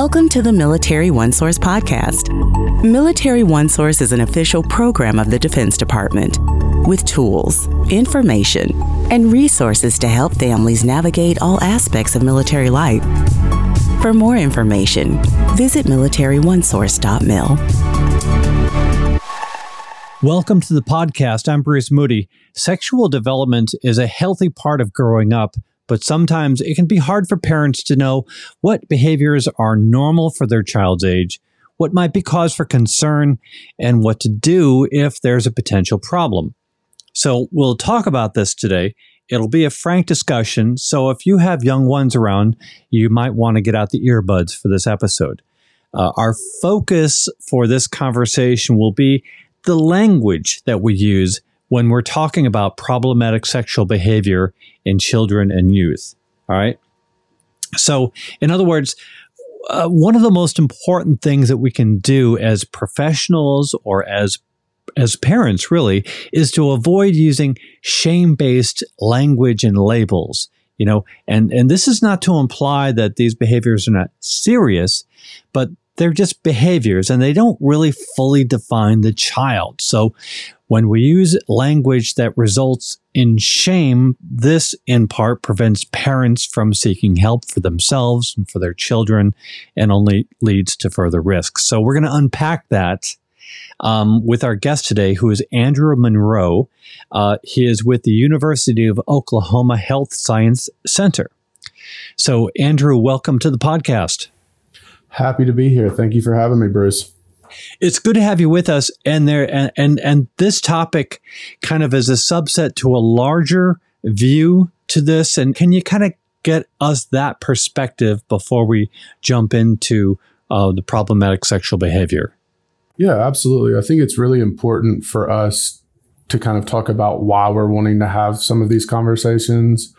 Welcome to the Military One Source podcast. Military One Source is an official program of the Defense Department with tools, information, and resources to help families navigate all aspects of military life. For more information, visit militaryonesource.mil. Welcome to the podcast. I'm Bruce Moody. Sexual development is a healthy part of growing up, but sometimes it can be hard for parents to know what behaviors are normal for their child's age, what might be cause for concern, and what to do if there's a potential problem. So we'll talk about this today. It'll be a frank discussion. So if you have young ones around, you might want to get out the earbuds for this episode. Uh, our focus for this conversation will be the language that we use when we're talking about problematic sexual behavior in children and youth. All right. So, in other words, uh, one of the most important things that we can do as professionals or as as parents really is to avoid using shame-based language and labels you know and and this is not to imply that these behaviors are not serious but they're just behaviors and they don't really fully define the child so when we use language that results in shame, this in part prevents parents from seeking help for themselves and for their children and only leads to further risks. So we're going to unpack that um, with our guest today, who is Andrew Monroe. Uh, he is with the University of Oklahoma Health Science Center. So, Andrew, welcome to the podcast. Happy to be here. Thank you for having me, Bruce it's good to have you with us. And there, and, and, and this topic kind of as a subset to a larger view to this. And can you kind of get us that perspective before we jump into uh, the problematic sexual behavior? Yeah, absolutely. I think it's really important for us to kind of talk about why we're wanting to have some of these conversations.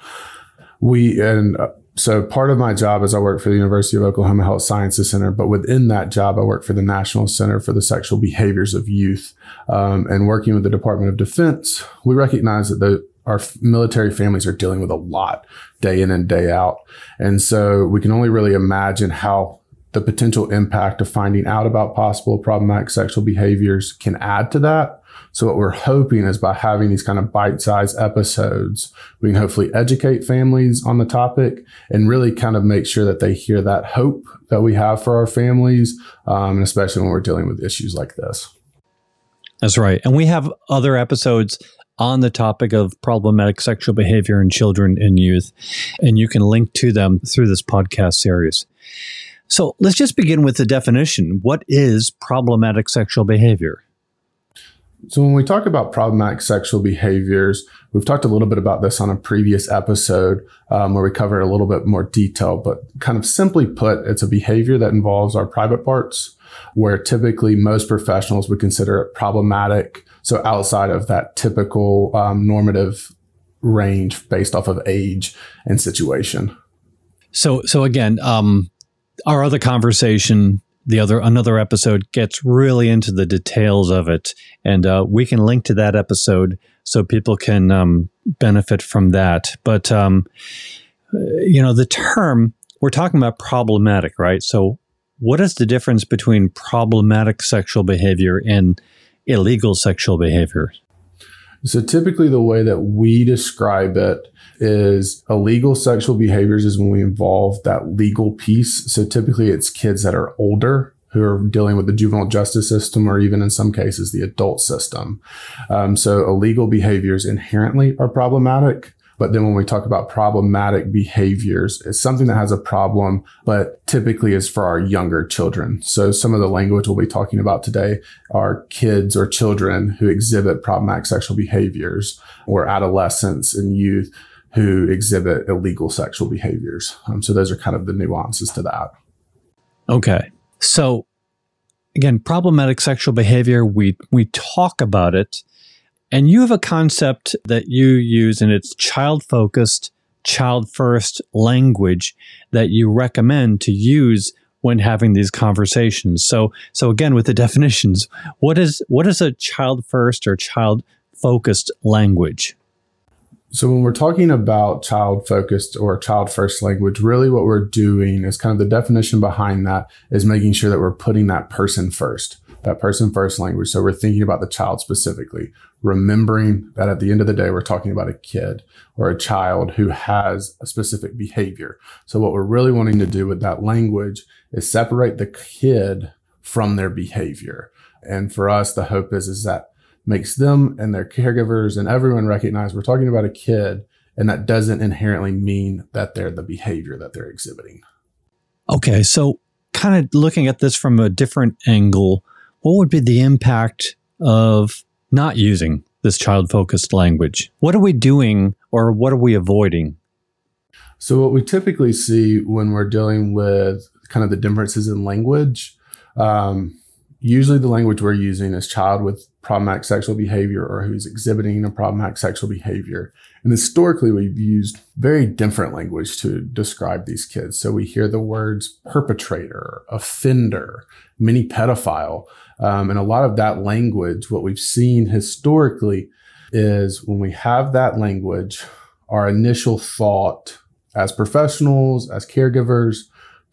We, and uh, so part of my job is I work for the University of Oklahoma Health Sciences Center, but within that job, I work for the National Center for the Sexual Behaviors of Youth. Um, and working with the Department of Defense, we recognize that the, our military families are dealing with a lot day in and day out. And so we can only really imagine how the potential impact of finding out about possible problematic sexual behaviors can add to that so what we're hoping is by having these kind of bite-sized episodes, we can hopefully educate families on the topic and really kind of make sure that they hear that hope that we have for our families, um, and especially when we're dealing with issues like this. That's right. And we have other episodes on the topic of problematic sexual behavior in children and youth, and you can link to them through this podcast series. So let's just begin with the definition. What is problematic sexual behavior? So, when we talk about problematic sexual behaviors, we've talked a little bit about this on a previous episode um, where we covered a little bit more detail. But, kind of simply put, it's a behavior that involves our private parts, where typically most professionals would consider it problematic. So, outside of that typical um, normative range based off of age and situation. So, so again, um, our other conversation the other another episode gets really into the details of it, and uh, we can link to that episode so people can um, benefit from that. But um, you know, the term we're talking about problematic, right? So, what is the difference between problematic sexual behavior and illegal sexual behavior? So, typically, the way that we describe it is illegal sexual behaviors is when we involve that legal piece. So typically it's kids that are older who are dealing with the juvenile justice system or even in some cases the adult system. Um, so illegal behaviors inherently are problematic. But then when we talk about problematic behaviors, it's something that has a problem, but typically is for our younger children. So some of the language we'll be talking about today are kids or children who exhibit problematic sexual behaviors or adolescents and youth who exhibit illegal sexual behaviors. Um, so those are kind of the nuances to that. Okay. So again, problematic sexual behavior, we we talk about it and you have a concept that you use and it's child focused, child first language that you recommend to use when having these conversations. So so again with the definitions, what is what is a child first or child focused language? So, when we're talking about child focused or child first language, really what we're doing is kind of the definition behind that is making sure that we're putting that person first, that person first language. So, we're thinking about the child specifically, remembering that at the end of the day, we're talking about a kid or a child who has a specific behavior. So, what we're really wanting to do with that language is separate the kid from their behavior. And for us, the hope is, is that makes them and their caregivers and everyone recognize we're talking about a kid and that doesn't inherently mean that they're the behavior that they're exhibiting. Okay, so kind of looking at this from a different angle, what would be the impact of not using this child focused language? What are we doing or what are we avoiding? So, what we typically see when we're dealing with kind of the differences in language, um, usually the language we're using is child with problematic sexual behavior or who's exhibiting a problematic sexual behavior. And historically, we've used very different language to describe these kids. So we hear the words perpetrator, offender, mini pedophile. Um, and a lot of that language, what we've seen historically is when we have that language, our initial thought as professionals, as caregivers,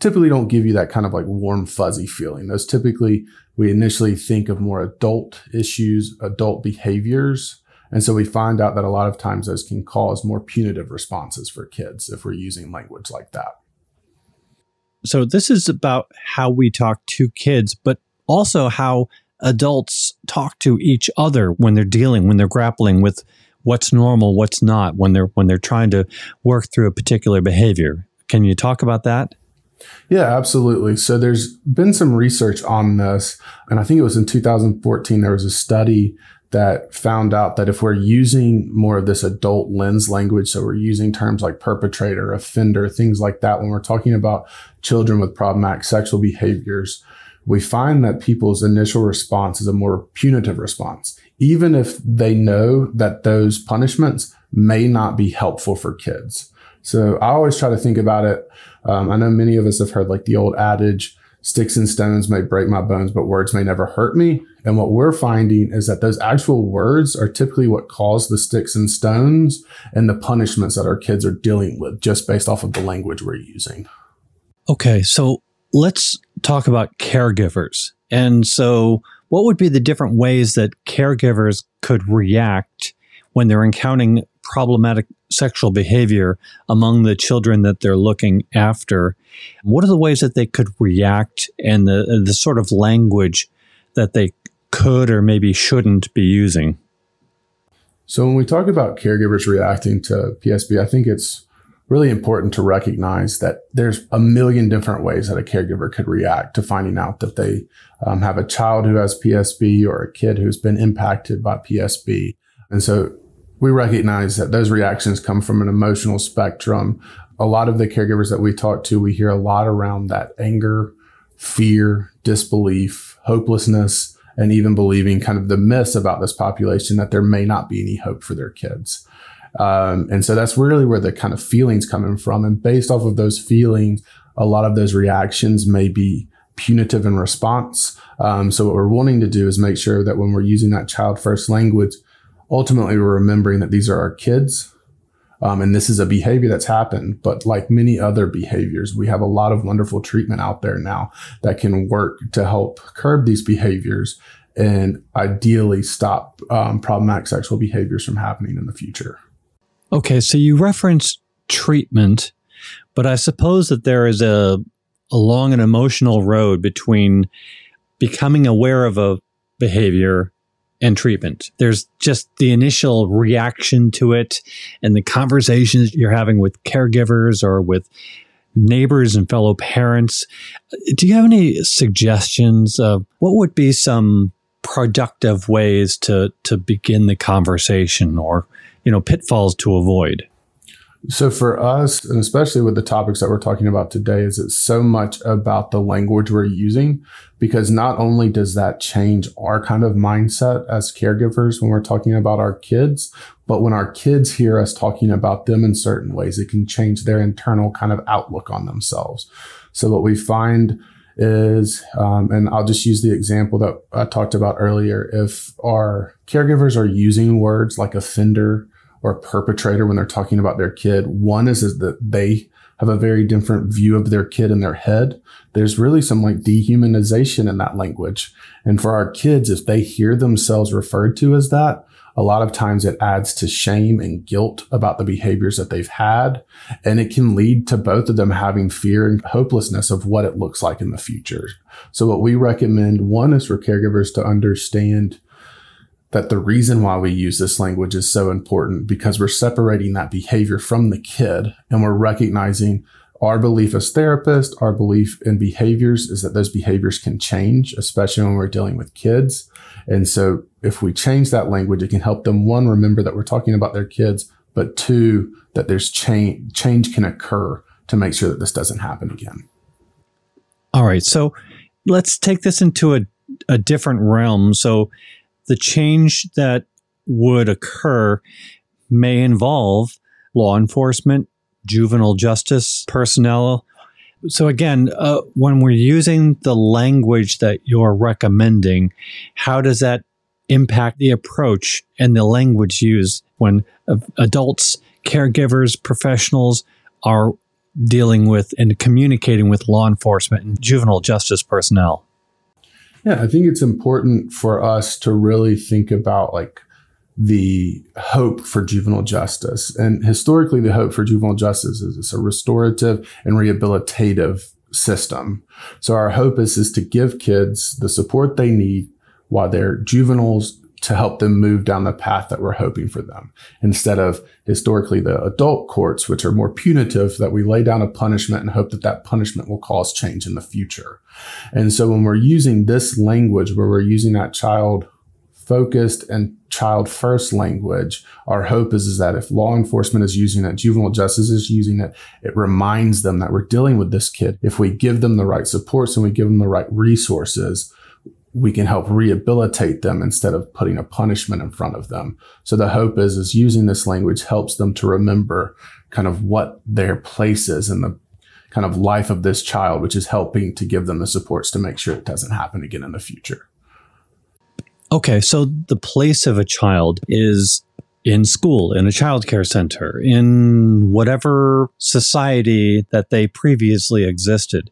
typically don't give you that kind of like warm, fuzzy feeling. Those typically, we initially think of more adult issues, adult behaviors. And so we find out that a lot of times those can cause more punitive responses for kids if we're using language like that. So this is about how we talk to kids, but also how adults talk to each other when they're dealing, when they're grappling with what's normal, what's not, when they're when they're trying to work through a particular behavior. Can you talk about that? Yeah, absolutely. So there's been some research on this. And I think it was in 2014, there was a study that found out that if we're using more of this adult lens language, so we're using terms like perpetrator, offender, things like that, when we're talking about children with problematic sexual behaviors, we find that people's initial response is a more punitive response, even if they know that those punishments may not be helpful for kids. So I always try to think about it. Um, I know many of us have heard like the old adage, sticks and stones may break my bones, but words may never hurt me. And what we're finding is that those actual words are typically what cause the sticks and stones and the punishments that our kids are dealing with just based off of the language we're using. Okay. So let's talk about caregivers. And so what would be the different ways that caregivers could react when they're encountering problematic sexual behavior among the children that they're looking after. What are the ways that they could react and the, the sort of language that they could or maybe shouldn't be using? So, when we talk about caregivers reacting to PSB, I think it's really important to recognize that there's a million different ways that a caregiver could react to finding out that they um, have a child who has PSB or a kid who's been impacted by PSB. And so we recognize that those reactions come from an emotional spectrum. A lot of the caregivers that we talk to, we hear a lot around that anger, fear, disbelief, hopelessness, and even believing kind of the myths about this population that there may not be any hope for their kids. Um, and so that's really where the kind of feelings coming from. And based off of those feelings, a lot of those reactions may be punitive in response. Um, so what we're wanting to do is make sure that when we're using that child first language, ultimately we're remembering that these are our kids um, and this is a behavior that's happened but like many other behaviors we have a lot of wonderful treatment out there now that can work to help curb these behaviors and ideally stop um, problematic sexual behaviors from happening in the future okay so you referenced treatment but i suppose that there is a, a long and emotional road between becoming aware of a behavior and treatment. There's just the initial reaction to it and the conversations you're having with caregivers or with neighbors and fellow parents. Do you have any suggestions of what would be some productive ways to to begin the conversation or you know pitfalls to avoid? So for us, and especially with the topics that we're talking about today, is it's so much about the language we're using because not only does that change our kind of mindset as caregivers when we're talking about our kids, but when our kids hear us talking about them in certain ways, it can change their internal kind of outlook on themselves. So what we find is, um, and I'll just use the example that I talked about earlier. If our caregivers are using words like offender, or perpetrator when they're talking about their kid. One is, is that they have a very different view of their kid in their head. There's really some like dehumanization in that language. And for our kids, if they hear themselves referred to as that, a lot of times it adds to shame and guilt about the behaviors that they've had. And it can lead to both of them having fear and hopelessness of what it looks like in the future. So what we recommend, one is for caregivers to understand that the reason why we use this language is so important because we're separating that behavior from the kid and we're recognizing our belief as therapists, our belief in behaviors is that those behaviors can change, especially when we're dealing with kids. And so if we change that language, it can help them one, remember that we're talking about their kids, but two, that there's change, change can occur to make sure that this doesn't happen again. All right. So let's take this into a, a different realm. So the change that would occur may involve law enforcement, juvenile justice personnel. So, again, uh, when we're using the language that you're recommending, how does that impact the approach and the language used when uh, adults, caregivers, professionals are dealing with and communicating with law enforcement and juvenile justice personnel? Yeah, I think it's important for us to really think about like the hope for juvenile justice. And historically, the hope for juvenile justice is it's a restorative and rehabilitative system. So our hope is, is to give kids the support they need while they're juveniles to help them move down the path that we're hoping for them instead of historically the adult courts, which are more punitive that we lay down a punishment and hope that that punishment will cause change in the future. And so when we're using this language where we're using that child focused and child first language, our hope is, is that if law enforcement is using it, juvenile justice is using it, it reminds them that we're dealing with this kid. If we give them the right supports and we give them the right resources, we can help rehabilitate them instead of putting a punishment in front of them. So the hope is, is using this language helps them to remember kind of what their place is in the kind of life of this child, which is helping to give them the supports to make sure it doesn't happen again in the future. Okay, so the place of a child is in school, in a childcare center, in whatever society that they previously existed.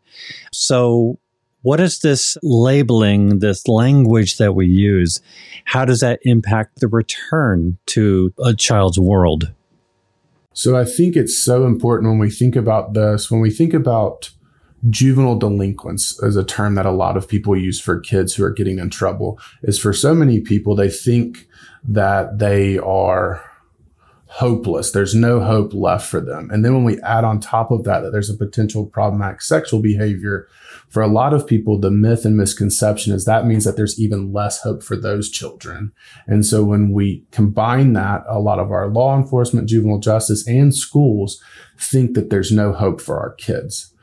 So what is this labeling, this language that we use? How does that impact the return to a child's world? So I think it's so important when we think about this, when we think about juvenile delinquents is a term that a lot of people use for kids who are getting in trouble is for so many people, they think that they are hopeless. There's no hope left for them. And then when we add on top of that, that there's a potential problematic sexual behavior, for a lot of people, the myth and misconception is that means that there's even less hope for those children. And so when we combine that, a lot of our law enforcement, juvenile justice, and schools think that there's no hope for our kids.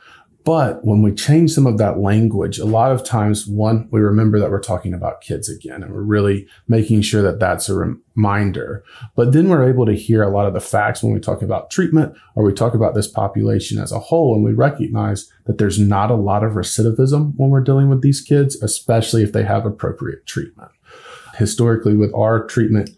But when we change some of that language, a lot of times, one, we remember that we're talking about kids again, and we're really making sure that that's a reminder. But then we're able to hear a lot of the facts when we talk about treatment or we talk about this population as a whole, and we recognize that there's not a lot of recidivism when we're dealing with these kids, especially if they have appropriate treatment. Historically, with our treatment,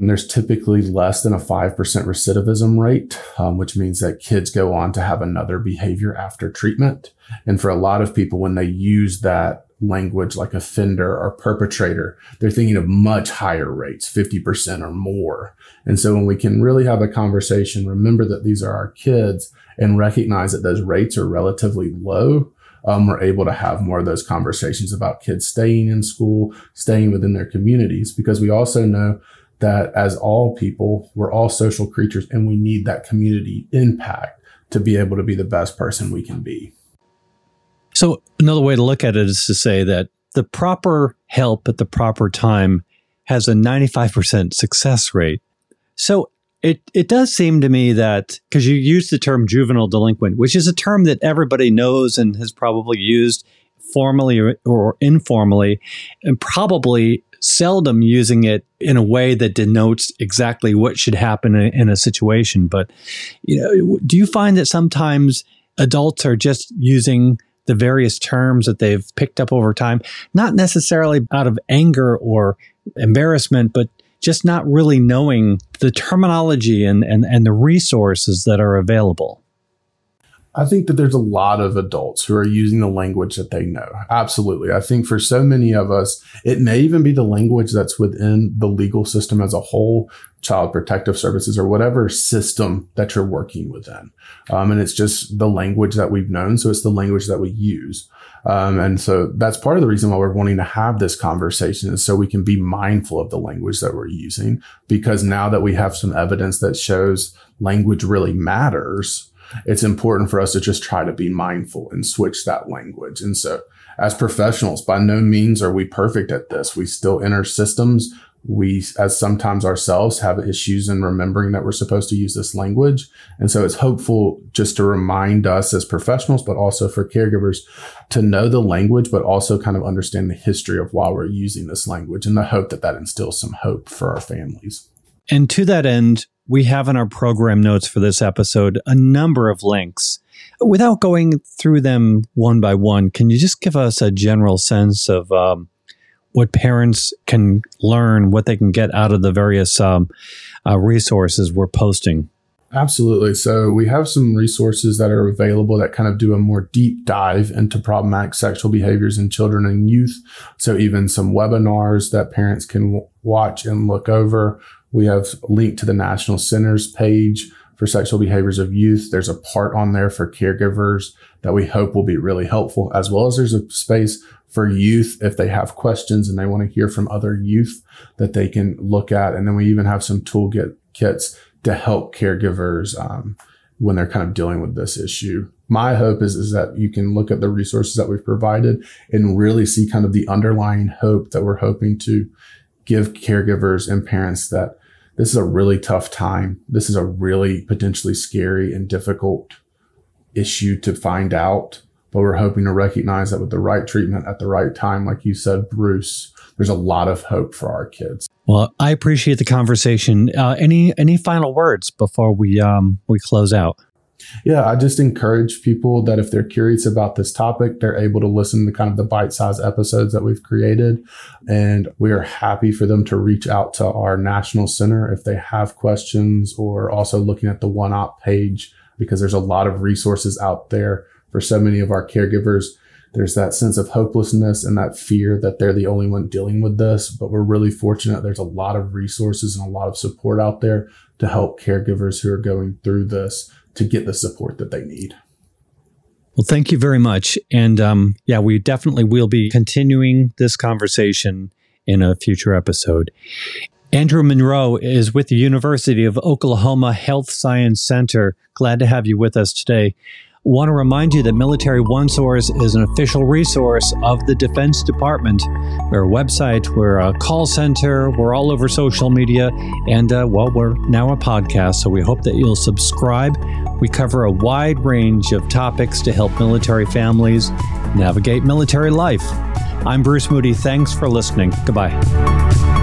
and there's typically less than a 5% recidivism rate, um, which means that kids go on to have another behavior after treatment. And for a lot of people, when they use that language like offender or perpetrator, they're thinking of much higher rates, 50% or more. And so when we can really have a conversation, remember that these are our kids and recognize that those rates are relatively low, um, we're able to have more of those conversations about kids staying in school, staying within their communities, because we also know that as all people, we're all social creatures and we need that community impact to be able to be the best person we can be. So, another way to look at it is to say that the proper help at the proper time has a 95% success rate. So, it, it does seem to me that because you use the term juvenile delinquent, which is a term that everybody knows and has probably used formally or, or informally, and probably seldom using it in a way that denotes exactly what should happen in, in a situation. But you know, do you find that sometimes adults are just using the various terms that they've picked up over time, not necessarily out of anger or embarrassment, but just not really knowing the terminology and, and, and the resources that are available? I think that there's a lot of adults who are using the language that they know. Absolutely. I think for so many of us, it may even be the language that's within the legal system as a whole, child protective services or whatever system that you're working within. Um, and it's just the language that we've known. So it's the language that we use. Um, and so that's part of the reason why we're wanting to have this conversation is so we can be mindful of the language that we're using. Because now that we have some evidence that shows language really matters, it's important for us to just try to be mindful and switch that language. And so as professionals, by no means are we perfect at this. We still enter systems. We, as sometimes ourselves, have issues in remembering that we're supposed to use this language. And so it's hopeful just to remind us as professionals, but also for caregivers to know the language, but also kind of understand the history of why we're using this language and the hope that that instills some hope for our families. And to that end, we have in our program notes for this episode a number of links. Without going through them one by one, can you just give us a general sense of um, what parents can learn, what they can get out of the various um, uh, resources we're posting? Absolutely. So we have some resources that are available that kind of do a more deep dive into problematic sexual behaviors in children and youth. So even some webinars that parents can w- watch and look over. We have linked to the National Centers page for sexual behaviors of youth. There's a part on there for caregivers that we hope will be really helpful, as well as there's a space for youth if they have questions and they want to hear from other youth that they can look at. And then we even have some tool kits to help caregivers um, when they're kind of dealing with this issue. My hope is, is that you can look at the resources that we've provided and really see kind of the underlying hope that we're hoping to give caregivers and parents that this is a really tough time. This is a really potentially scary and difficult issue to find out. But we're hoping to recognize that with the right treatment at the right time, like you said, Bruce, there's a lot of hope for our kids. Well, I appreciate the conversation. Uh, any any final words before we um, we close out? Yeah, I just encourage people that if they're curious about this topic, they're able to listen to kind of the bite sized episodes that we've created. And we are happy for them to reach out to our national center if they have questions or also looking at the OneOp page because there's a lot of resources out there for so many of our caregivers. There's that sense of hopelessness and that fear that they're the only one dealing with this. But we're really fortunate. There's a lot of resources and a lot of support out there to help caregivers who are going through this to get the support that they need. Well, thank you very much. And um, yeah, we definitely will be continuing this conversation in a future episode. Andrew Monroe is with the University of Oklahoma Health Science Center. Glad to have you with us today. Want to remind you that Military One Source is an official resource of the Defense Department. We're a website, we're a call center, we're all over social media, and uh, well, we're now a podcast, so we hope that you'll subscribe. We cover a wide range of topics to help military families navigate military life. I'm Bruce Moody. Thanks for listening. Goodbye.